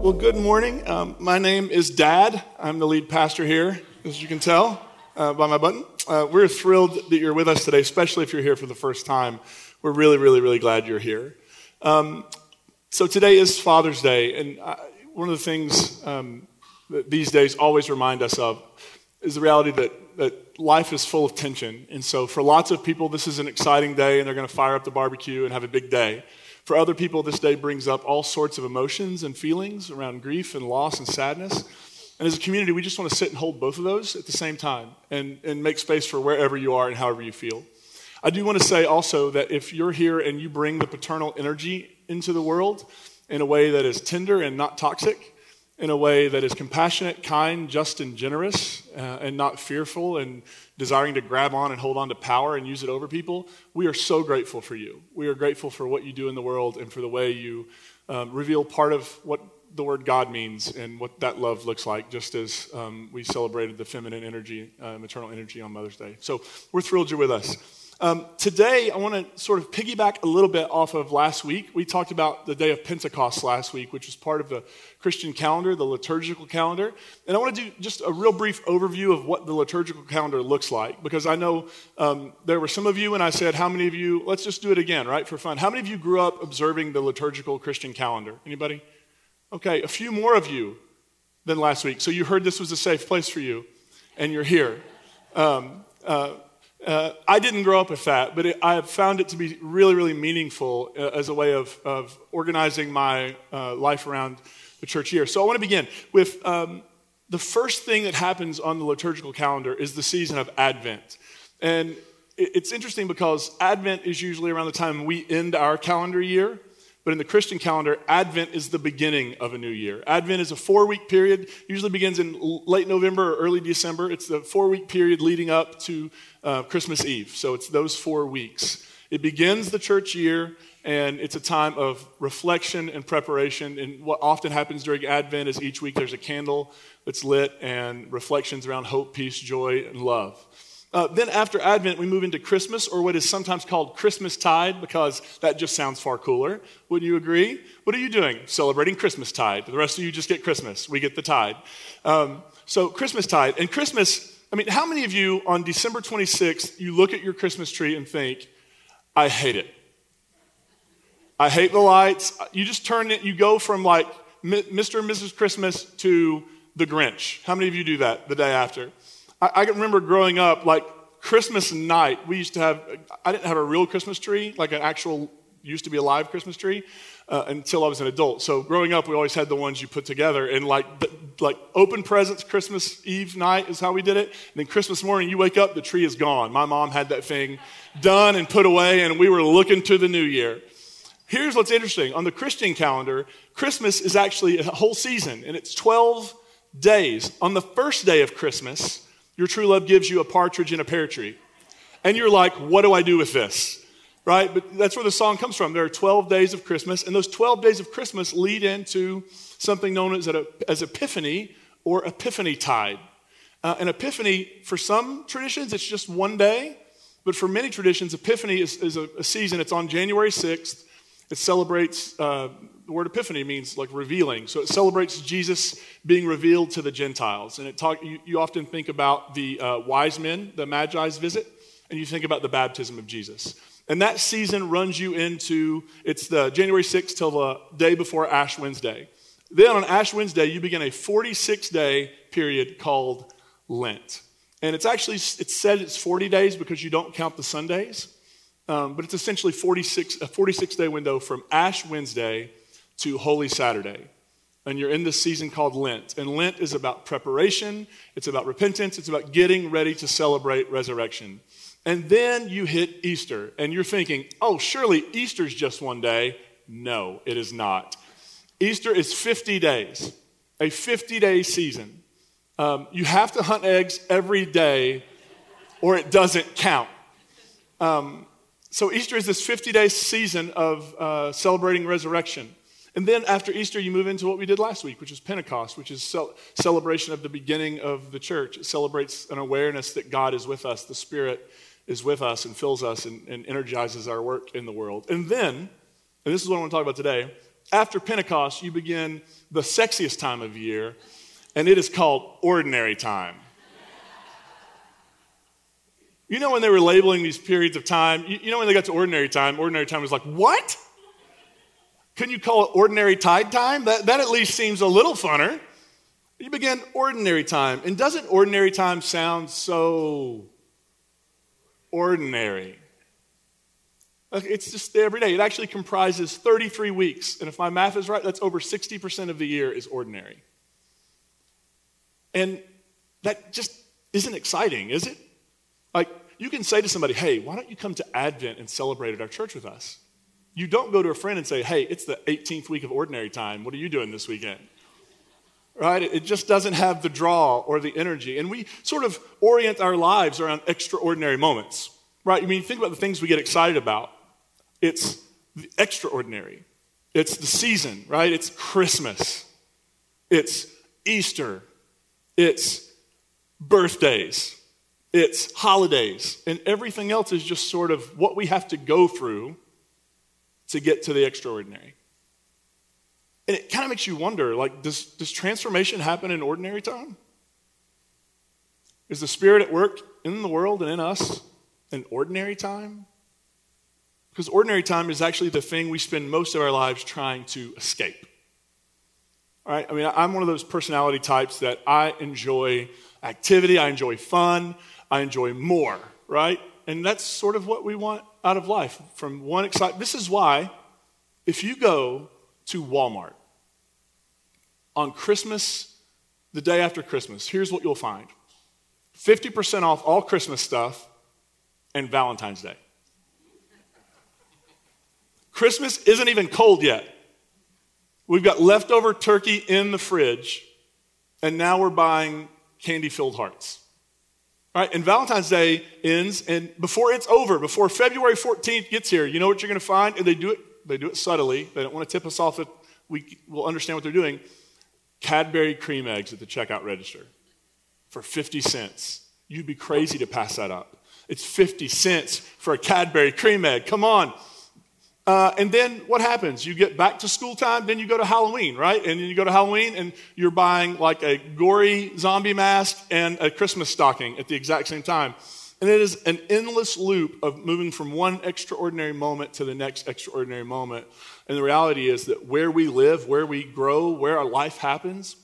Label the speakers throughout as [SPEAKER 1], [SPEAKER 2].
[SPEAKER 1] Well, good morning. Um, my name is Dad. I'm the lead pastor here, as you can tell uh, by my button. Uh, we're thrilled that you're with us today, especially if you're here for the first time. We're really, really, really glad you're here. Um, so today is Father's Day, and I, one of the things um, that these days always remind us of is the reality that, that life is full of tension. And so for lots of people, this is an exciting day, and they're going to fire up the barbecue and have a big day. For other people, this day brings up all sorts of emotions and feelings around grief and loss and sadness. And as a community, we just want to sit and hold both of those at the same time and, and make space for wherever you are and however you feel. I do want to say also that if you're here and you bring the paternal energy into the world in a way that is tender and not toxic, in a way that is compassionate, kind, just, and generous, uh, and not fearful and desiring to grab on and hold on to power and use it over people, we are so grateful for you. We are grateful for what you do in the world and for the way you um, reveal part of what the word God means and what that love looks like, just as um, we celebrated the feminine energy, uh, maternal energy on Mother's Day. So we're thrilled you're with us. Um, today, I want to sort of piggyback a little bit off of last week. We talked about the day of Pentecost last week, which was part of the Christian calendar, the liturgical calendar. And I want to do just a real brief overview of what the liturgical calendar looks like, because I know um, there were some of you, and I said, How many of you, let's just do it again, right, for fun. How many of you grew up observing the liturgical Christian calendar? Anybody? Okay, a few more of you than last week. So you heard this was a safe place for you, and you're here. Um, uh, uh, I didn't grow up with that, but it, I have found it to be really, really meaningful uh, as a way of, of organizing my uh, life around the church year. So I want to begin with um, the first thing that happens on the liturgical calendar is the season of Advent. And it, it's interesting because Advent is usually around the time we end our calendar year. But in the Christian calendar, Advent is the beginning of a new year. Advent is a four week period, usually begins in late November or early December. It's the four week period leading up to uh, Christmas Eve. So it's those four weeks. It begins the church year, and it's a time of reflection and preparation. And what often happens during Advent is each week there's a candle that's lit and reflections around hope, peace, joy, and love. Uh, then after Advent, we move into Christmas, or what is sometimes called Christmas tide, because that just sounds far cooler. Wouldn't you agree? What are you doing? Celebrating Christmas tide. The rest of you just get Christmas. We get the tide. Um, so Christmas tide. And Christmas, I mean, how many of you on December 26th, you look at your Christmas tree and think, I hate it. I hate the lights. You just turn it, you go from like Mr. and Mrs. Christmas to the Grinch. How many of you do that the day after? I, I remember growing up, like Christmas night, we used to have, I didn't have a real Christmas tree, like an actual, used to be a live Christmas tree. Uh, until I was an adult. So growing up, we always had the ones you put together, and like the, like open presents Christmas Eve night is how we did it. And then Christmas morning, you wake up, the tree is gone. My mom had that thing done and put away, and we were looking to the new year. Here's what's interesting: on the Christian calendar, Christmas is actually a whole season, and it's 12 days. On the first day of Christmas, your true love gives you a partridge in a pear tree. And you're like, what do I do with this? Right? But that's where the song comes from. There are 12 days of Christmas, and those 12 days of Christmas lead into something known as, a, as Epiphany or Epiphany Tide. Uh, an Epiphany, for some traditions, it's just one day, but for many traditions, Epiphany is, is a, a season. It's on January 6th. It celebrates uh, the word epiphany means like revealing. So it celebrates Jesus being revealed to the Gentiles. And it talk, you, you often think about the uh, wise men, the Magi's visit, and you think about the baptism of Jesus. And that season runs you into, it's the January 6th till the day before Ash Wednesday. Then on Ash Wednesday, you begin a 46 day period called Lent. And it's actually, it's said it's 40 days because you don't count the Sundays. Um, but it's essentially 46, a 46 day window from Ash Wednesday to Holy Saturday. And you're in this season called Lent. And Lent is about preparation, it's about repentance, it's about getting ready to celebrate resurrection. And then you hit Easter, and you're thinking, oh, surely Easter's just one day. No, it is not. Easter is 50 days, a 50 day season. Um, you have to hunt eggs every day, or it doesn't count. Um, so, Easter is this 50 day season of uh, celebrating resurrection. And then after Easter, you move into what we did last week, which is Pentecost, which is cel- celebration of the beginning of the church. It celebrates an awareness that God is with us, the Spirit is with us and fills us and, and energizes our work in the world. And then, and this is what I want to talk about today, after Pentecost, you begin the sexiest time of year, and it is called ordinary time. You know, when they were labeling these periods of time, you know, when they got to ordinary time, ordinary time was like, what? Couldn't you call it ordinary tide time? That, that at least seems a little funner. You begin ordinary time. And doesn't ordinary time sound so ordinary? It's just every day. It actually comprises 33 weeks. And if my math is right, that's over 60% of the year is ordinary. And that just isn't exciting, is it? Like, you can say to somebody, hey, why don't you come to Advent and celebrate at our church with us? You don't go to a friend and say, hey, it's the 18th week of ordinary time. What are you doing this weekend? Right? It just doesn't have the draw or the energy. And we sort of orient our lives around extraordinary moments. Right? I mean, think about the things we get excited about. It's the extraordinary. It's the season, right? It's Christmas. It's Easter. It's birthdays. It's holidays, and everything else is just sort of what we have to go through to get to the extraordinary. And it kind of makes you wonder like, does, does transformation happen in ordinary time? Is the Spirit at work in the world and in us in ordinary time? Because ordinary time is actually the thing we spend most of our lives trying to escape. All right? I mean, I'm one of those personality types that I enjoy activity, I enjoy fun, I enjoy more, right? And that's sort of what we want out of life from one excitement. This is why, if you go to Walmart on Christmas, the day after Christmas, here's what you'll find 50% off all Christmas stuff and Valentine's Day. Christmas isn't even cold yet. We've got leftover turkey in the fridge, and now we're buying candy filled hearts. Right? And Valentine's Day ends, and before it's over, before February 14th gets here, you know what you're going to find? And they do it, they do it subtly. They don't want to tip us off that we will understand what they're doing. Cadbury cream eggs at the checkout register for 50 cents. You'd be crazy to pass that up. It's 50 cents for a Cadbury cream egg. Come on. Uh, and then what happens? You get back to school time, then you go to Halloween, right? And then you go to Halloween and you're buying like a gory zombie mask and a Christmas stocking at the exact same time. And it is an endless loop of moving from one extraordinary moment to the next extraordinary moment. And the reality is that where we live, where we grow, where our life happens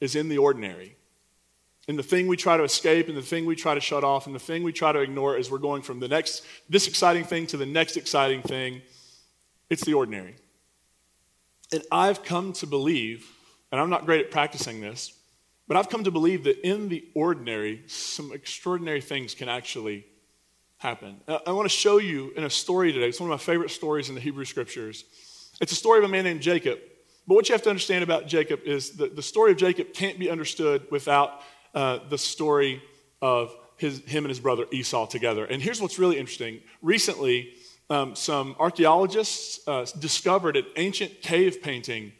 [SPEAKER 1] is in the ordinary. And the thing we try to escape and the thing we try to shut off and the thing we try to ignore is we're going from the next, this exciting thing to the next exciting thing it's the ordinary. And I've come to believe, and I'm not great at practicing this, but I've come to believe that in the ordinary, some extraordinary things can actually happen. I want to show you in a story today. It's one of my favorite stories in the Hebrew Scriptures. It's a story of a man named Jacob. But what you have to understand about Jacob is that the story of Jacob can't be understood without uh, the story of his, him and his brother Esau together. And here's what's really interesting. Recently, um, some archaeologists uh, discovered an ancient cave painting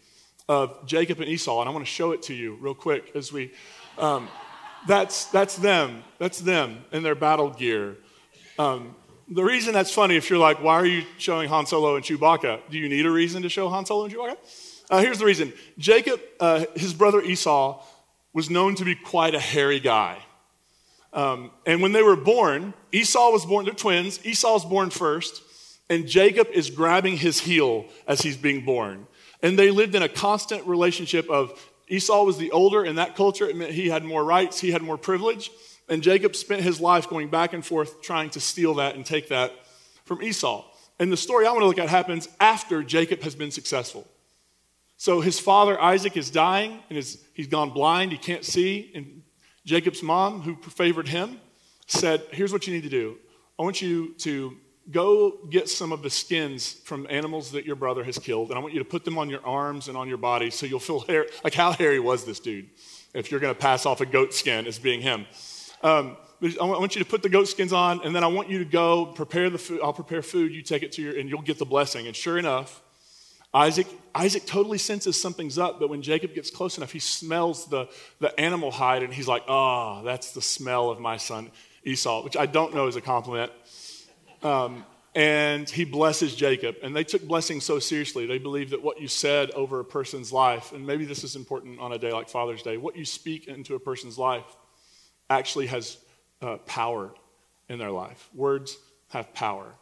[SPEAKER 1] of Jacob and Esau, and I want to show it to you real quick as we. Um, that's, that's them. That's them in their battle gear. Um, the reason that's funny, if you're like, why are you showing Han Solo and Chewbacca? Do you need a reason to show Han Solo and Chewbacca? Uh, here's the reason Jacob, uh, his brother Esau, was known to be quite a hairy guy. Um, and when they were born, Esau was born, they're twins. Esau was born first and Jacob is grabbing his heel as he's being born. And they lived in a constant relationship of Esau was the older in that culture. It meant he had more rights, he had more privilege. And Jacob spent his life going back and forth trying to steal that and take that from Esau. And the story I want to look at happens after Jacob has been successful. So his father Isaac is dying and is, he's gone blind, he can't see. And Jacob's mom, who favored him, said, Here's what you need to do. I want you to go get some of the skins from animals that your brother has killed, and I want you to put them on your arms and on your body so you'll feel hair. Like, how hairy was this dude? If you're going to pass off a goat skin as being him. Um, I want you to put the goat skins on, and then I want you to go prepare the food. I'll prepare food. You take it to your, and you'll get the blessing. And sure enough, Isaac, Isaac totally senses something's up, but when Jacob gets close enough, he smells the, the animal hide, and he's like, oh, that's the smell of my son Esau, which I don't know is a compliment. Um, and he blesses Jacob. And they took blessing so seriously. They believe that what you said over a person's life, and maybe this is important on a day like Father's Day, what you speak into a person's life actually has uh, power in their life. Words have power.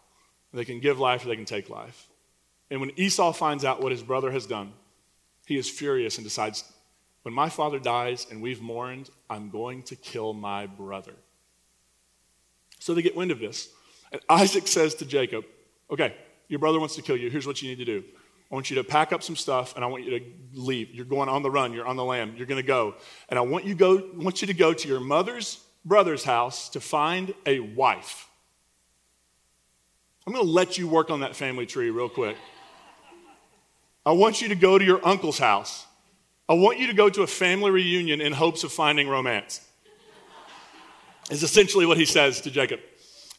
[SPEAKER 1] They can give life or they can take life. And when Esau finds out what his brother has done, he is furious and decides, when my father dies and we've mourned, I'm going to kill my brother. So they get wind of this. And Isaac says to Jacob, Okay, your brother wants to kill you. Here's what you need to do. I want you to pack up some stuff and I want you to leave. You're going on the run, you're on the lam, you're going to go. And I want you, go, want you to go to your mother's brother's house to find a wife. I'm going to let you work on that family tree real quick. I want you to go to your uncle's house. I want you to go to a family reunion in hopes of finding romance. Is essentially what he says to Jacob.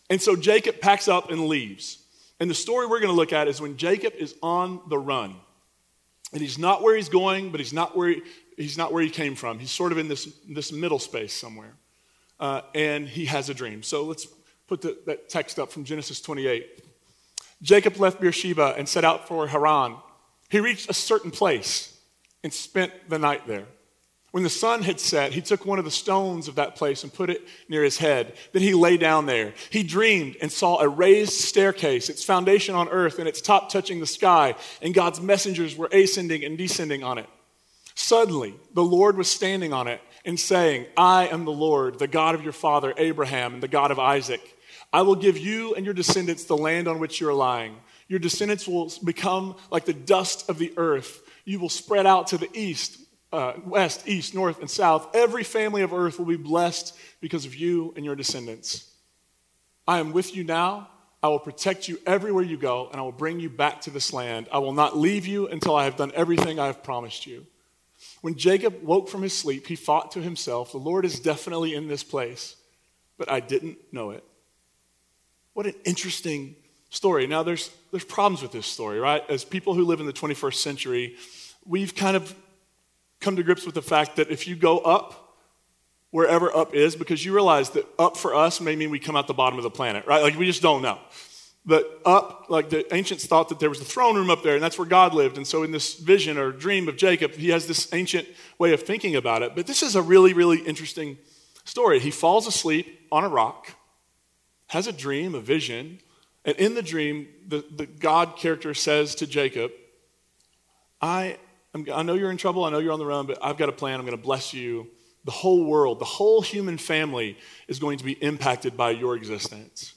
[SPEAKER 1] And so Jacob packs up and leaves. And the story we're going to look at is when Jacob is on the run. And he's not where he's going, but he's not where he, he's not where he came from. He's sort of in this, this middle space somewhere. Uh, and he has a dream. So let's put the, that text up from Genesis 28. Jacob left Beersheba and set out for Haran. He reached a certain place and spent the night there. When the sun had set, he took one of the stones of that place and put it near his head. Then he lay down there. He dreamed and saw a raised staircase, its foundation on earth and its top touching the sky, and God's messengers were ascending and descending on it. Suddenly, the Lord was standing on it and saying, I am the Lord, the God of your father Abraham and the God of Isaac. I will give you and your descendants the land on which you are lying. Your descendants will become like the dust of the earth. You will spread out to the east, uh, west, east, north, and south. Every family of earth will be blessed because of you and your descendants. I am with you now. I will protect you everywhere you go, and I will bring you back to this land. I will not leave you until I have done everything I have promised you. When Jacob woke from his sleep, he thought to himself, The Lord is definitely in this place, but I didn't know it. What an interesting story. Now, there's, there's problems with this story, right? As people who live in the 21st century, we've kind of come to grips with the fact that if you go up, wherever up is, because you realize that up for us may mean we come out the bottom of the planet, right? Like we just don't know. But up, like the ancients thought that there was a throne room up there, and that's where God lived. And so, in this vision or dream of Jacob, he has this ancient way of thinking about it. But this is a really, really interesting story. He falls asleep on a rock, has a dream, a vision, and in the dream, the, the God character says to Jacob, I, am, I know you're in trouble, I know you're on the run, but I've got a plan. I'm going to bless you. The whole world, the whole human family is going to be impacted by your existence.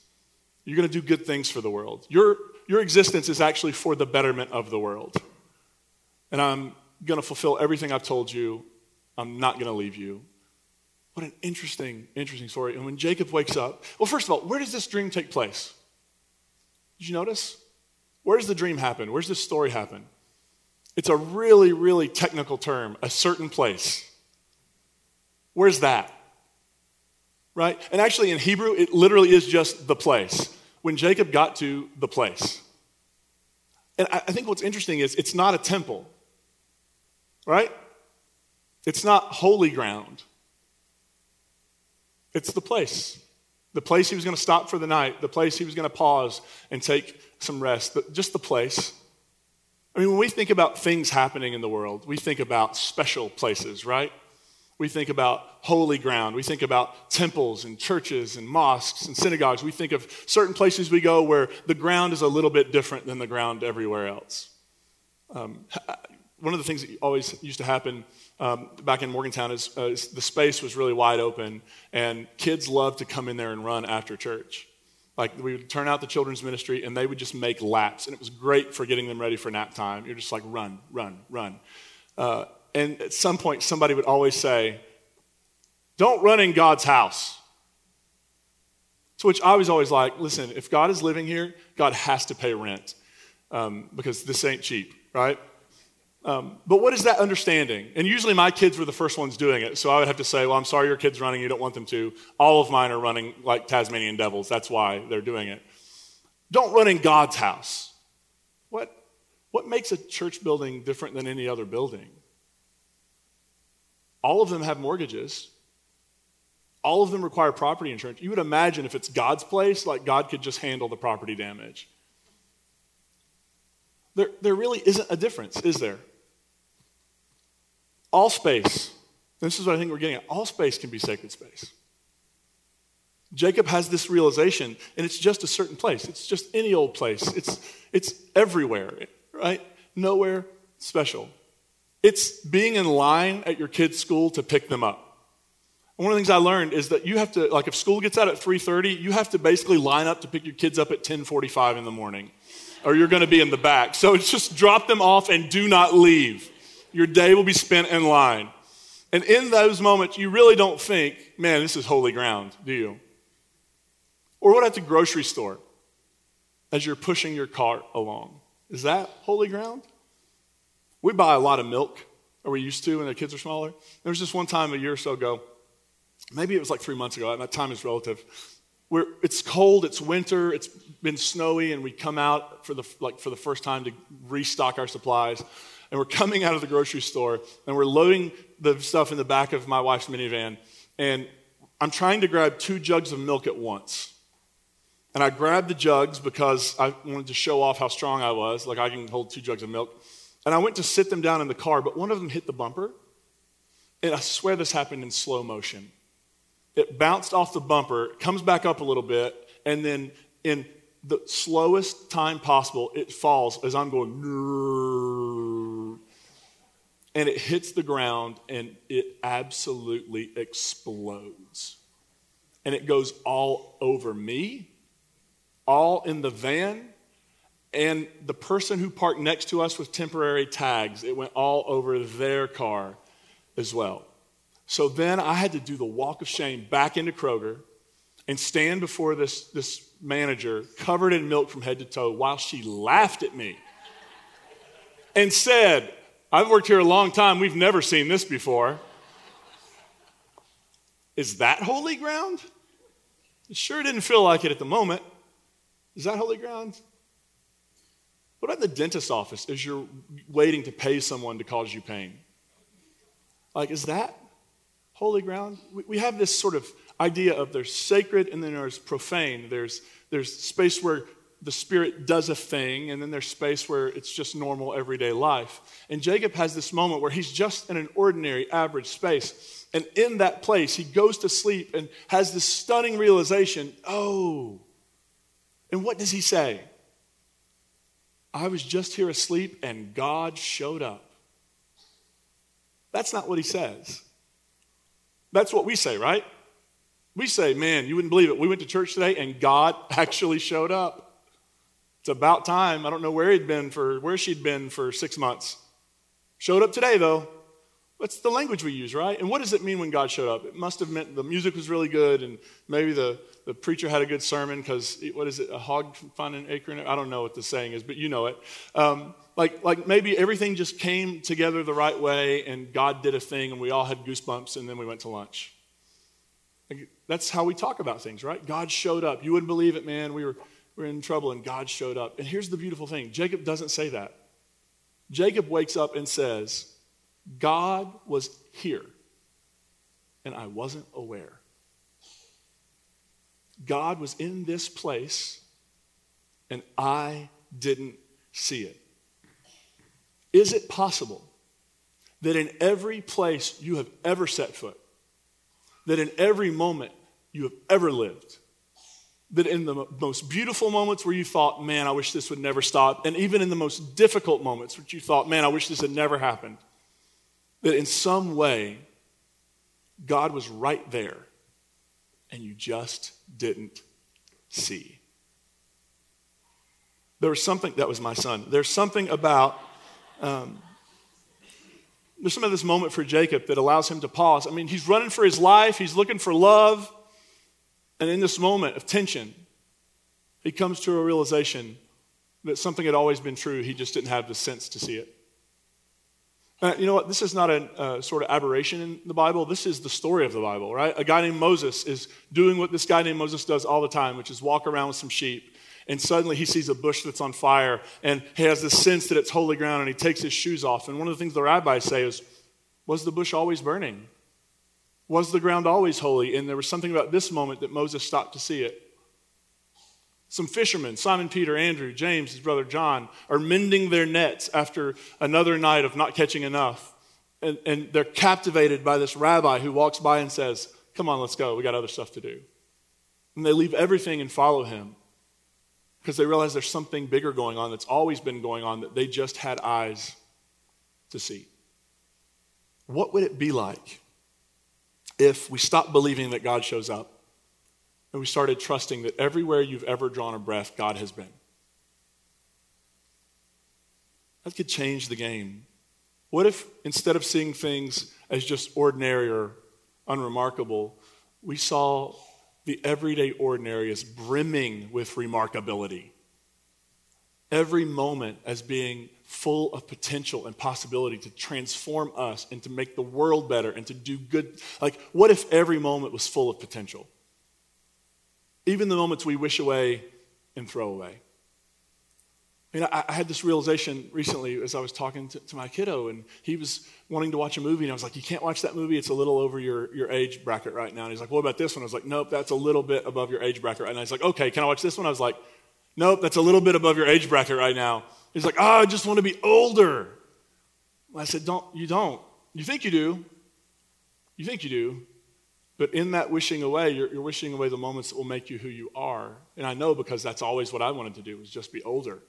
[SPEAKER 1] You're going to do good things for the world. Your, your existence is actually for the betterment of the world. And I'm going to fulfill everything I've told you. I'm not going to leave you. What an interesting, interesting story. And when Jacob wakes up, well, first of all, where does this dream take place? Did you notice? Where does the dream happen? Where's this story happen? It's a really, really technical term, a certain place. Where's that? Right? And actually, in Hebrew, it literally is just the place. When Jacob got to the place. And I think what's interesting is it's not a temple, right? It's not holy ground. It's the place. The place he was going to stop for the night, the place he was going to pause and take some rest, just the place. I mean, when we think about things happening in the world, we think about special places, right? We think about holy ground. We think about temples and churches and mosques and synagogues. We think of certain places we go where the ground is a little bit different than the ground everywhere else. Um, one of the things that always used to happen um, back in Morgantown is, uh, is, the space was really wide open, and kids loved to come in there and run after church. Like we would turn out the children's ministry, and they would just make laps, and it was great for getting them ready for nap time. You're just like run, run, run. Uh, and at some point, somebody would always say, "Don't run in God's house." To which I was always like, "Listen, if God is living here, God has to pay rent um, because this ain't cheap, right?" Um, but what is that understanding? And usually my kids were the first ones doing it. So I would have to say, well, I'm sorry your kid's running. You don't want them to. All of mine are running like Tasmanian devils. That's why they're doing it. Don't run in God's house. What, what makes a church building different than any other building? All of them have mortgages. All of them require property insurance. You would imagine if it's God's place, like God could just handle the property damage. There, there really isn't a difference, is there? All space, this is what I think we're getting at, all space can be sacred space. Jacob has this realization, and it's just a certain place. It's just any old place. It's, it's everywhere, right? Nowhere special. It's being in line at your kid's school to pick them up. One of the things I learned is that you have to, like if school gets out at 3.30, you have to basically line up to pick your kids up at 10.45 in the morning, or you're going to be in the back. So it's just drop them off and do not leave. Your day will be spent in line. And in those moments, you really don't think, man, this is holy ground, do you? Or what at the grocery store as you're pushing your cart along? Is that holy ground? We buy a lot of milk, or we used to when the kids are smaller. There was just one time a year or so ago, maybe it was like three months ago, that time is relative, where it's cold, it's winter, it's been snowy, and we come out for the, like, for the first time to restock our supplies. And we're coming out of the grocery store, and we're loading the stuff in the back of my wife's minivan, and I'm trying to grab two jugs of milk at once. And I grabbed the jugs because I wanted to show off how strong I was, like I can hold two jugs of milk. And I went to sit them down in the car, but one of them hit the bumper. And I swear this happened in slow motion. It bounced off the bumper, comes back up a little bit, and then in the slowest time possible, it falls as I'm going, and it hits the ground and it absolutely explodes. And it goes all over me all in the van, and the person who parked next to us with temporary tags, it went all over their car as well. So then I had to do the walk of shame back into Kroger and stand before this, this manager covered in milk from head to toe while she laughed at me and said, I've worked here a long time, we've never seen this before. Is that holy ground? It sure didn't feel like it at the moment. Is that holy ground? What about the dentist's office as you're waiting to pay someone to cause you pain? Like, is that holy ground? We, have this sort of idea of there's sacred and then there's profane. There's, there's space where the Spirit does a thing, and then there's space where it's just normal everyday life. And Jacob has this moment where he's just in an ordinary, average space. And in that place, he goes to sleep and has this stunning realization oh, and what does he say? I was just here asleep and God showed up. That's not what he says. That's what we say, right? We say, man, you wouldn't believe it. We went to church today and God actually showed up. It's about time. I don't know where he'd been for where she'd been for six months. Showed up today though. That's the language we use, right? And what does it mean when God showed up? It must have meant the music was really good and maybe the the preacher had a good sermon because what is it a hog find an acorn i don't know what the saying is but you know it um, like, like maybe everything just came together the right way and god did a thing and we all had goosebumps and then we went to lunch like, that's how we talk about things right god showed up you wouldn't believe it man we were, we were in trouble and god showed up. And here's the beautiful thing. Jacob doesn't say that. Jacob wakes up and says god was here and i wasn't aware. God was in this place and I didn't see it. Is it possible that in every place you have ever set foot, that in every moment you have ever lived, that in the most beautiful moments where you thought, man, I wish this would never stop, and even in the most difficult moments where you thought, man, I wish this had never happened, that in some way God was right there and you just didn't see. There was something, that was my son. There's something about, um, there's some of this moment for Jacob that allows him to pause. I mean, he's running for his life, he's looking for love. And in this moment of tension, he comes to a realization that something had always been true, he just didn't have the sense to see it. Uh, you know what? This is not a uh, sort of aberration in the Bible. This is the story of the Bible, right? A guy named Moses is doing what this guy named Moses does all the time, which is walk around with some sheep. And suddenly he sees a bush that's on fire, and he has this sense that it's holy ground, and he takes his shoes off. And one of the things the rabbis say is, Was the bush always burning? Was the ground always holy? And there was something about this moment that Moses stopped to see it. Some fishermen, Simon Peter, Andrew, James, his brother John, are mending their nets after another night of not catching enough. And, and they're captivated by this rabbi who walks by and says, Come on, let's go. We got other stuff to do. And they leave everything and follow him because they realize there's something bigger going on that's always been going on that they just had eyes to see. What would it be like if we stopped believing that God shows up and we started trusting that everywhere you've ever drawn a breath, God has been. That could change the game. What if instead of seeing things as just ordinary or unremarkable, we saw the everyday ordinary as brimming with remarkability? Every moment as being full of potential and possibility to transform us and to make the world better and to do good. Like, what if every moment was full of potential? even the moments we wish away and throw away. I mean, I, I had this realization recently as I was talking to, to, my kiddo, and he was wanting to watch a movie, and I was like, You can't watch that movie. It's a little over your, your age bracket right now. And he's like, What about this one? I was like, Nope, that's a little bit above your age bracket now. He's like, Okay, can I watch this one? I was like, Nope, that's a little bit above your age bracket right now. He's like, Oh, I just want to be older. I said, Don't, you don't. You think you do. You think you do. But in that wishing away, you're, you're, wishing away the moments that will make you who you are. And I know because that's always what I wanted to do was just be older.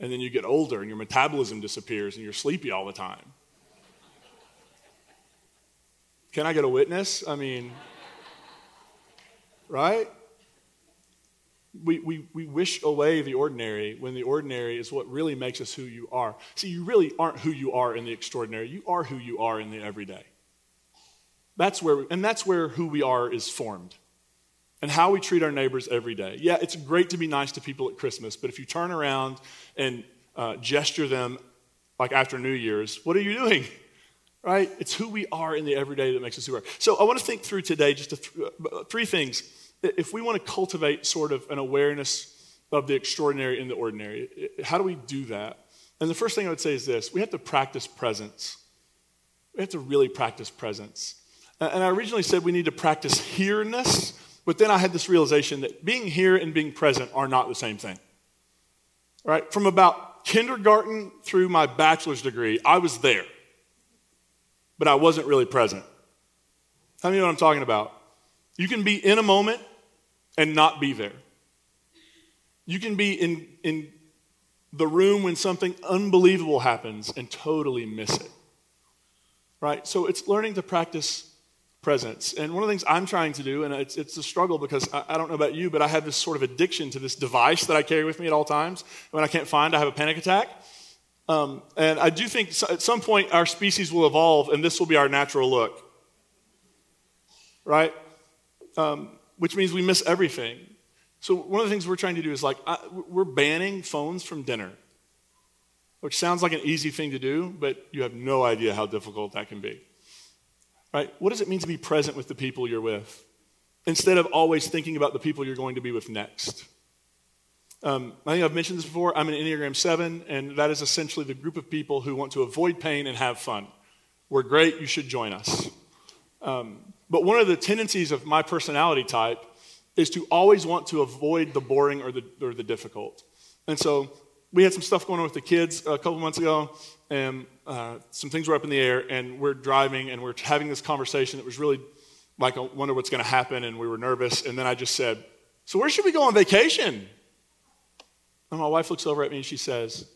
[SPEAKER 1] And then you get older and your metabolism disappears and you're sleepy all the time. Can I get a witness? I mean, right? We, we, we wish away the ordinary when the ordinary is what really makes us who you are. See, you really aren't who you are in the extraordinary. You are who you are in the everyday. That's where, and that's where who we are is formed and how we treat our neighbors every day. Yeah, it's great to be nice to people at Christmas, but if you turn around and uh, gesture them like after New Year's, what are you doing? Right? It's who we are in the everyday that makes us who we are. So I want to think through today just th- uh, three things. If we want to cultivate sort of an awareness of the extraordinary in the ordinary, how do we do that? And the first thing I would say is this we have to practice presence. We have to really practice presence. And I originally said we need to practice here-ness, but then I had this realization that being here and being present are not the same thing. Right? From about kindergarten through my bachelor's degree, I was there, but I wasn't really present. Tell me what I'm talking about. You can be in a moment and not be there. You can be in, in the room when something unbelievable happens and totally miss it. Right? So it's learning to practice presence. And one of the things I'm trying to do, and it's, it's a struggle because I, I, don't know about you, but I have this sort of addiction to this device that I carry with me at all times. When I can't find, I have a panic attack. Um, and I do think at some point our species will evolve and this will be our natural look. Right? Um, which means we miss everything. So one of the things we're trying to do is like, I, we're banning phones from dinner. Which sounds like an easy thing to do, but you have no idea how difficult that can be. Right? What does it mean to be present with the people you're with? Instead of always thinking about the people you're going to be with next. Um, I think I've mentioned this before. I'm an Enneagram 7, and that is essentially the group of people who want to avoid pain and have fun. We're great, you should join us. Um, but one of the tendencies of my personality type is to always want to avoid the boring or the, or the difficult. And so we had some stuff going on with the kids a couple months ago, and uh, some things were up in the air, and we're driving, and we're having this conversation that was really like, I wonder what's going to happen, and we were nervous. And then I just said, So, where should we go on vacation? And my wife looks over at me and she says,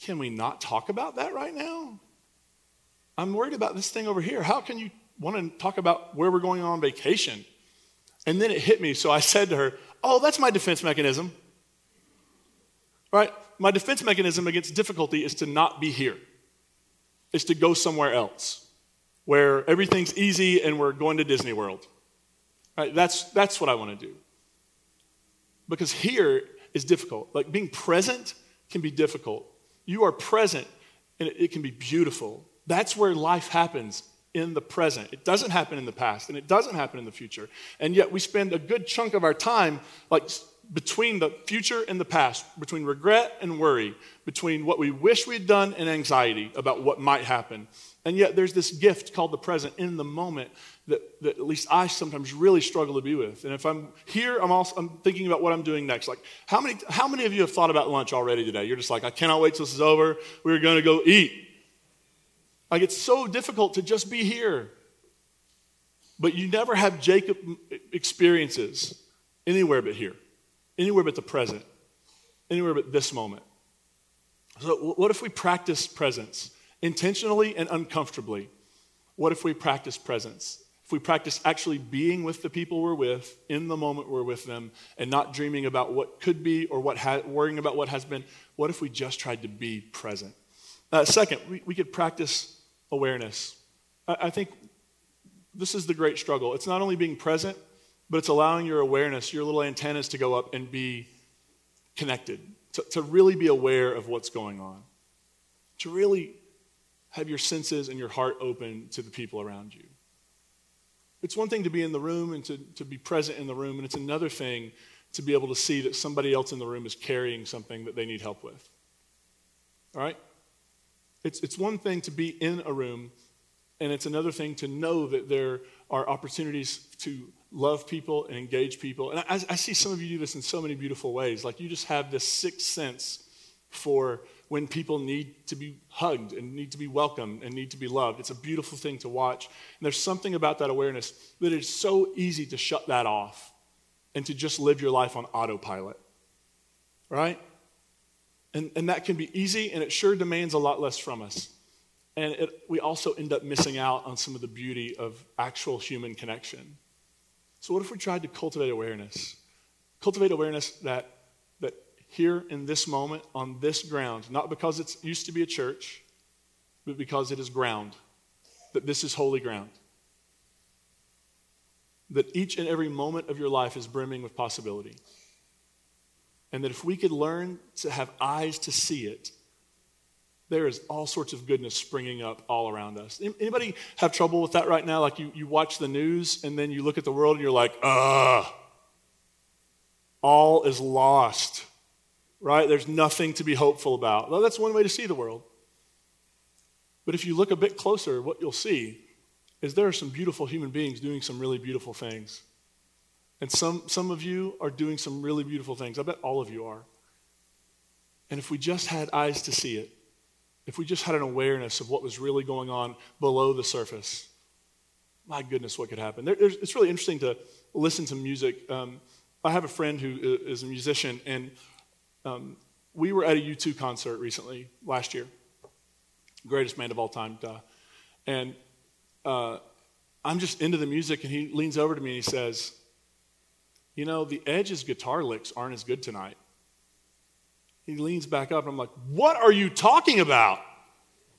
[SPEAKER 1] Can we not talk about that right now? I'm worried about this thing over here. How can you want to talk about where we're going on vacation? And then it hit me. So I said to her, Oh, that's my defense mechanism. Right? my defense mechanism against difficulty is to not be here, is to go somewhere else where everything's easy and we're going to Disney World. Right? That's, that's what I want to do. Because here is difficult. Like being present can be difficult. You are present and it, it can be beautiful. That's where life happens in the present. It doesn't happen in the past and it doesn't happen in the future. And yet we spend a good chunk of our time like between the future and the past, between regret and worry, between what we wish we'd done and anxiety about what might happen. And yet there's this gift called the present in the moment that, that at least I sometimes really struggle to be with. And if I'm here, I'm also I'm thinking about what I'm doing next. Like how many how many of you have thought about lunch already today? You're just like, I cannot wait till this is over. We're gonna go eat. Like it's so difficult to just be here. But you never have Jacob experiences anywhere but here, anywhere but the present, anywhere but this moment. So, what if we practice presence intentionally and uncomfortably? What if we practice presence? If we practice actually being with the people we're with in the moment we're with them and not dreaming about what could be or what ha- worrying about what has been, what if we just tried to be present? Uh, second, we, we could practice awareness. I, I think this is the great struggle. It's not only being present, but it's allowing your awareness, your little antennas to go up and be connected, to, to really be aware of what's going on, to really have your senses and your heart open to the people around you. It's one thing to be in the room and to, to be present in the room, and it's another thing to be able to see that somebody else in the room is carrying something that they need help with. All right? It's, it's one thing to be in a room, and it's another thing to know that there are opportunities to love people and engage people. And I, I see some of you do this in so many beautiful ways. Like you just have this sixth sense for when people need to be hugged and need to be welcomed and need to be loved. It's a beautiful thing to watch. And there's something about that awareness that it's so easy to shut that off and to just live your life on autopilot. Right? And, and that can be easy, and it sure demands a lot less from us. And it, we also end up missing out on some of the beauty of actual human connection. So, what if we tried to cultivate awareness? Cultivate awareness that, that here in this moment, on this ground, not because it used to be a church, but because it is ground, that this is holy ground. That each and every moment of your life is brimming with possibility. And that if we could learn to have eyes to see it, there is all sorts of goodness springing up all around us. Anybody have trouble with that right now? Like you, you watch the news and then you look at the world and you're like, ugh, all is lost, right? There's nothing to be hopeful about. Well, that's one way to see the world. But if you look a bit closer, what you'll see is there are some beautiful human beings doing some really beautiful things. And some, some of you are doing some really beautiful things. I bet all of you are. And if we just had eyes to see it, if we just had an awareness of what was really going on below the surface, my goodness, what could happen? There, it's really interesting to listen to music. Um, I have a friend who is a musician, and um, we were at a U2 concert recently, last year. Greatest band of all time, duh. And uh, I'm just into the music, and he leans over to me and he says, You know, the Edge's guitar licks aren't as good tonight. He leans back up, and I'm like, What are you talking about?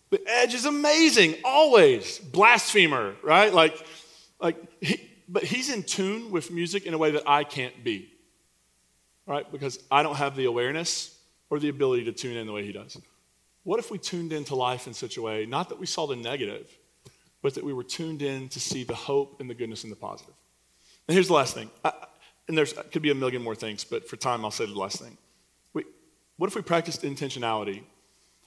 [SPEAKER 1] The edge is amazing, always. Blasphemer, right? Like, like he, but he's in tune with music in a way that I can't be, right? Because I don't have the awareness or the ability to tune in the way he does. What if we tuned into life in such a way, not that we saw the negative, but that we were tuned in to see the hope and the goodness and the positive? And here's the last thing. I, and there's could be a million more things, but for time, I'll say the last thing. What if we practiced intentionality?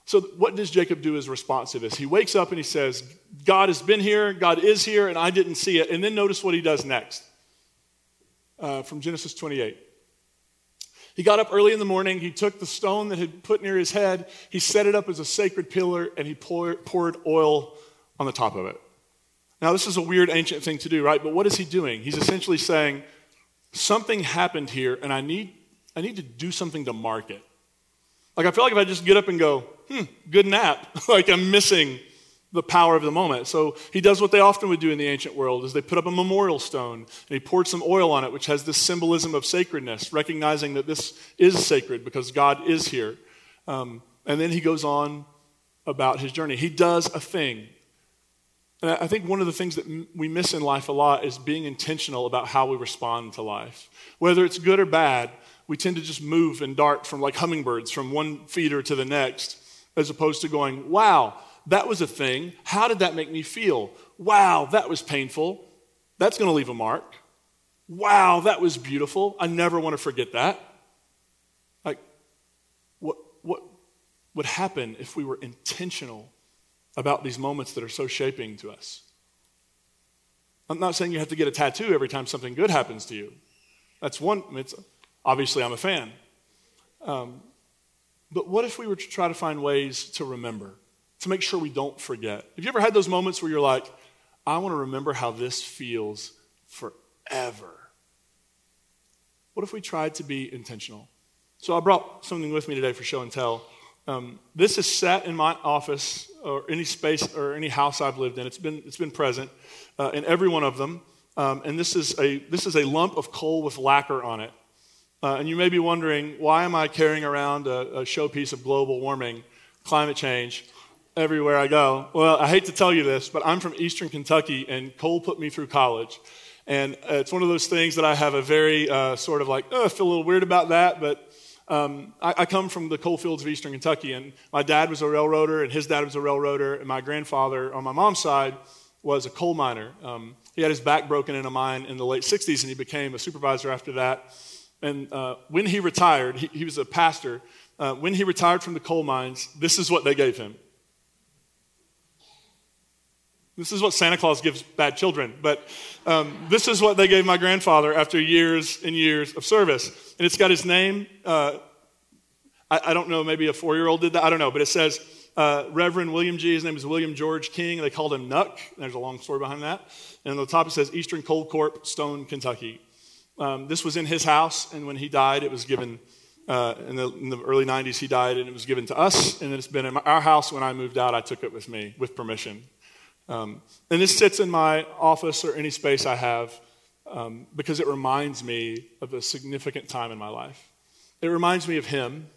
[SPEAKER 1] So, what does Jacob do as response to this? He wakes up and he says, God has been here, God is here, and I didn't see it. And then notice what he does next uh, from Genesis 28. He got up early in the morning, he took the stone that had put near his head, he set it up as a sacred pillar, and he poured, poured oil on the top of it. Now, this is a weird ancient thing to do, right? But what is he doing? He's essentially saying, Something happened here, and I need, I need to do something to mark it. Like, I feel like if I just get up and go, hmm, good nap, like I'm missing the power of the moment. So he does what they often would do in the ancient world is they put up a memorial stone and he poured some oil on it, which has this symbolism of sacredness, recognizing that this is sacred because God is here. Um, and then he goes on about his journey. He does a thing. And I think one of the things that we miss in life a lot is being intentional about how we respond to life. Whether it's good or bad, we tend to just move and dart from like hummingbirds from one feeder to the next, as opposed to going, wow, that was a thing. How did that make me feel? Wow, that was painful. That's going to leave a mark. Wow, that was beautiful. I never want to forget that. Like, what, what would happen if we were intentional about these moments that are so shaping to us? I'm not saying you have to get a tattoo every time something good happens to you. That's one, it's, obviously, I'm a fan. Um, but what if we were to try to find ways to remember, to make sure we don't forget? Have you ever had those moments where you're like, I want to remember how this feels forever? What if we tried to be intentional? So I brought something with me today for show and tell. Um, this is set in my office or any space or any house I've lived in. It's been, it's been present uh, in every one of them. Um, and this is, a, this is a lump of coal with lacquer on it. Uh, and you may be wondering, why am I carrying around a, a showpiece of global warming, climate change, everywhere I go? Well, I hate to tell you this, but I'm from eastern Kentucky, and coal put me through college. And uh, it's one of those things that I have a very uh, sort of like, oh, I feel a little weird about that, but um, I, I, come from the coal fields of eastern Kentucky, and my dad was a railroader, and his dad was a railroader, and my grandfather on my mom's side was a coal miner. Um, he had his back broken in a mine in the late 60s, and he became a supervisor after that. And uh, when he retired, he, he was a pastor. Uh, when he retired from the coal mines, this is what they gave him this is what Santa Claus gives bad children, but um, this is what they gave my grandfather after years and years of service. And it's got his name. Uh, I, I, don't know, maybe a four year old did that. I don't know, but it says uh, Reverend William G. His name is William George King. They called him Nuck. There's a long story behind that. And on the top it says Eastern Coal Corp, Stone, Kentucky. Um, this was in his house, and when he died, it was given. Uh, in, the, in, the, early 90s, he died, and it was given to us. And it's been in our house when I moved out. I took it with me with permission. Um, and this sits in my office or any space I have um, because it reminds me of a significant time in my life. It reminds me of him.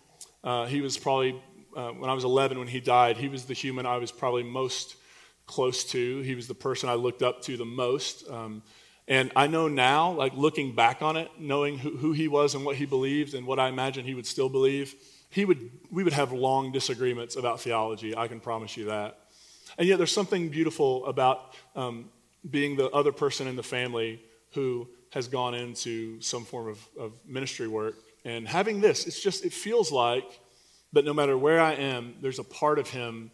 [SPEAKER 1] Uh, he was probably, uh, when I was 11 when he died, he was the human I was probably most close to. He was the person I looked up to the most. Um, and I know now, like looking back on it, knowing who, who, he was and what he believed and what I imagine he would still believe, he would, we would have long disagreements about theology. I can promise you that. And yet, there's something beautiful about um, being the other person in the family who has gone into some form of, of ministry work. And having this, it's just, it feels like that no matter where I am, there's a part of him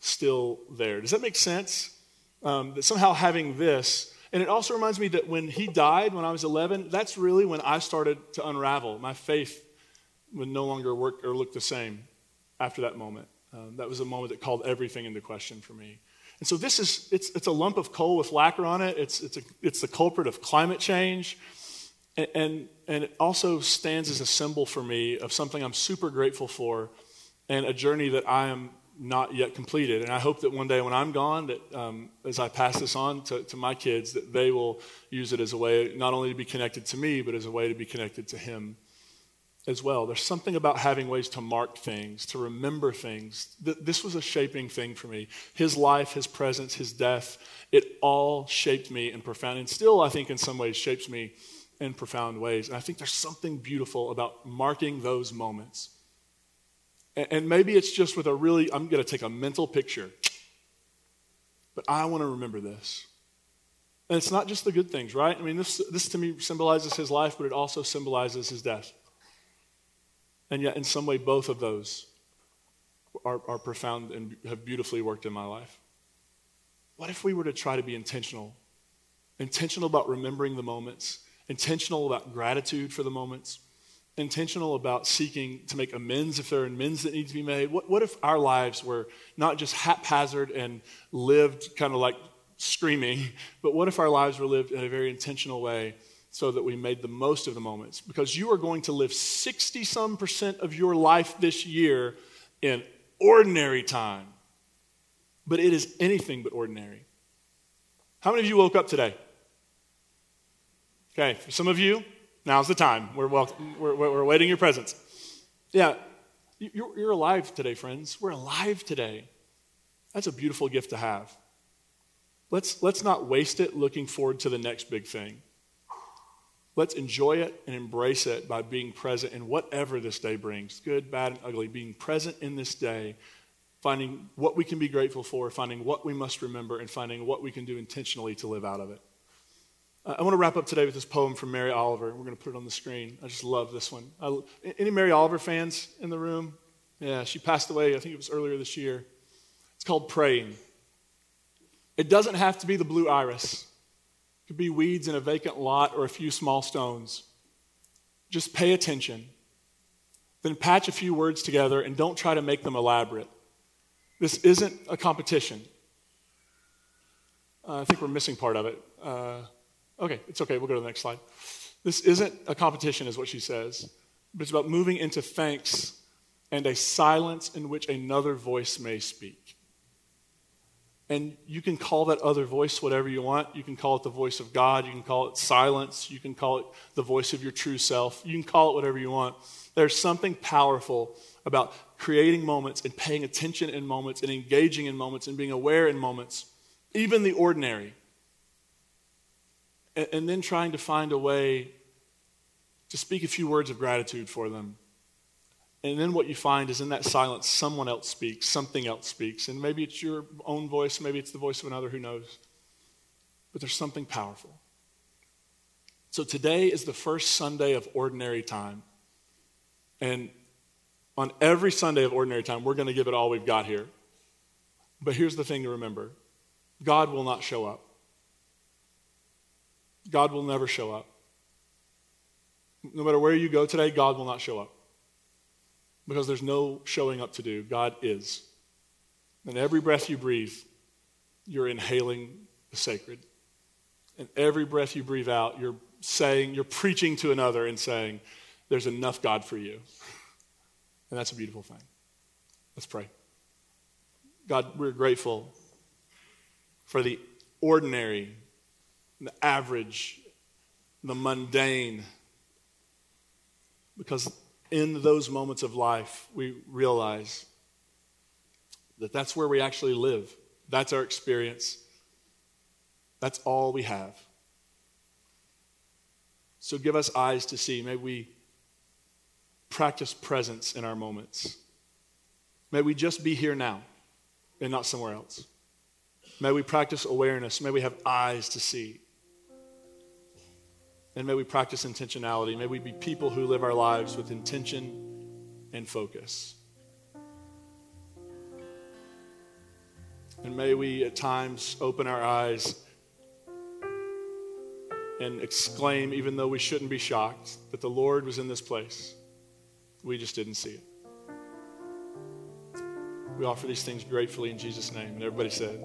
[SPEAKER 1] still there. Does that make sense? Um, that somehow having this, and it also reminds me that when he died when I was 11, that's really when I started to unravel. My faith would no longer work or look the same after that moment. Um, that was a moment that called everything into question for me. And so this is, it's, it's a lump of coal with lacquer on it. It's, it's, a, it's the culprit of climate change. And, and, and it also stands as a symbol for me of something I'm super grateful for and a journey that I am not yet completed. And I hope that one day when I'm gone, that um, as I pass this on to, to my kids, that they will use it as a way not only to be connected to me, but as a way to be connected to Him as well. There's something about having ways to mark things, to remember things. This was a shaping thing for me. His life, his presence, his death, it all shaped me in profound, and still, I think, in some ways, shapes me in profound ways. And I think there's something beautiful about marking those moments. And maybe it's just with a really, I'm going to take a mental picture, but I want to remember this. And it's not just the good things, right? I mean, this, this to me symbolizes his life, but it also symbolizes his death. And yet, in some way, both of those are, are profound and have beautifully worked in my life. What if we were to try to be intentional? Intentional about remembering the moments, intentional about gratitude for the moments, intentional about seeking to make amends if there are amends that need to be made. What, what if our lives were not just haphazard and lived kind of like screaming, but what if our lives were lived in a very intentional way so that we made the most of the moments. Because you are going to live 60 some percent of your life this year in ordinary time. But it is anything but ordinary. How many of you woke up today? Okay, for some of you, now's the time. We're, welcome, we're, we're awaiting your presence. Yeah, you're, you're alive today, friends. We're alive today. That's a beautiful gift to have. Let's, let's not waste it looking forward to the next big thing. Let's enjoy it and embrace it by being present in whatever this day brings good, bad, and ugly. Being present in this day, finding what we can be grateful for, finding what we must remember, and finding what we can do intentionally to live out of it. Uh, I want to wrap up today with this poem from Mary Oliver. We're going to put it on the screen. I just love this one. I, any Mary Oliver fans in the room? Yeah, she passed away, I think it was earlier this year. It's called praying. It doesn't have to be the blue iris, could be weeds in a vacant lot or a few small stones. Just pay attention. Then patch a few words together and don't try to make them elaborate. This isn't a competition. Uh, I think we're missing part of it. Uh, okay, it's okay. We'll go to the next slide. This isn't a competition, is what she says, but it's about moving into thanks and a silence in which another voice may speak. And you can call that other voice whatever you want. You can call it the voice of God. You can call it silence. You can call it the voice of your true self. You can call it whatever you want. There's something powerful about creating moments and paying attention in moments and engaging in moments and being aware in moments, even the ordinary. And, then trying to find a way to speak a few words of gratitude for them and then what you find is in that silence, someone else speaks, something else speaks. And maybe it's your own voice, maybe it's the voice of another, who knows. But there's something powerful. So today is the first Sunday of ordinary time. And on every Sunday of ordinary time, we're going to give it all we've got here. But here's the thing to remember God will not show up. God will never show up. No matter where you go today, God will not show up because there's no showing up to do. God is. And every breath you breathe, you're inhaling the sacred. And every breath you breathe out, you're saying, you're preaching to another and saying, there's enough God for you. And that's a beautiful thing. Let's pray. God, we're grateful for the ordinary, the average, the mundane, because in those moments of life, we realize that that's where we actually live. That's our experience. That's all we have. So give us eyes to see. May we practice presence in our moments. May we just be here now and not somewhere else. May we practice awareness. May we have eyes to see. And may we practice intentionality. May we be people who live our lives with intention and focus. And may we at times open our eyes and exclaim, even though we shouldn't be shocked, that the Lord was in this place. We just didn't see it. We offer these things gratefully in Jesus' name. And everybody said,